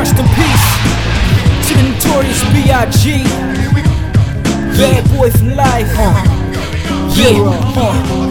Rest in peace to the notorious B.I.G. Bad boy for life. Uh. Yeah,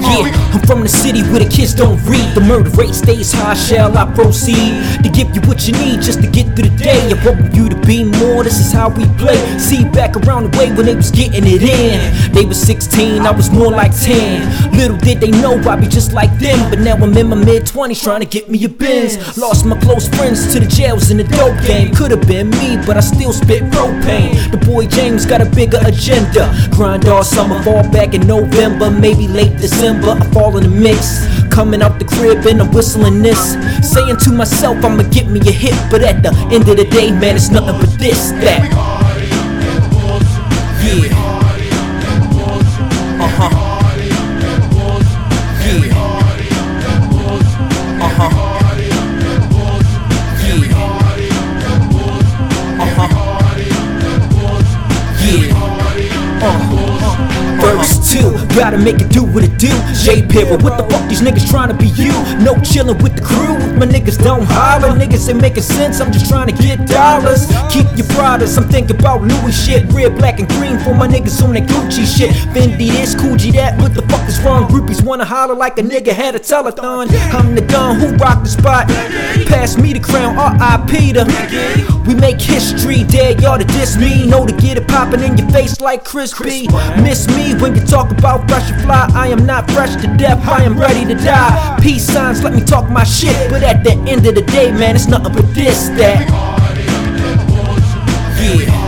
yeah. I'm from the city where the kids don't read. The murder rate stays high. Shall I proceed to give you what you need just to get through the day? I want you to be more. This is how we play. See back around the way when they was getting it in. They was 16, I was more like 10. Little did they know I'd be just like them. But now I'm in my mid 20s trying to get me a Benz. Lost my close friends to the jails in the dope game. Could have been me, but I still spit propane. The boy James got a bigger agenda. Grind all summer, fall back in November, maybe late December. I fall in the mix. Coming out the crib and I'm whistling this. Saying to myself, I'ma get me a hit. But at the end of the day, man, it's nothing but this, that. 2, gotta make it do what it do. J Pira, what the fuck these niggas trying to be you? No chillin' with the crew, my niggas don't holler. Niggas ain't making sense, I'm just trying to get dollars. Keep your products, I'm thinking about Louis shit. Red, black, and green for my niggas on that Gucci shit. Fendi this, Coogi that, what the fuck is wrong? Groupies wanna holler like a nigga had a telethon. I'm the gun who rock the spot. Pass me the crown, R.I.P. to. We make history, dead y'all to diss me. Know to get it poppin' in your face like crispy. Miss me when you talk about fresh and fly. I am not fresh to death, I am ready to die. Peace signs, let me talk my shit. But at the end of the day, man, it's nothing but this, that. Yeah.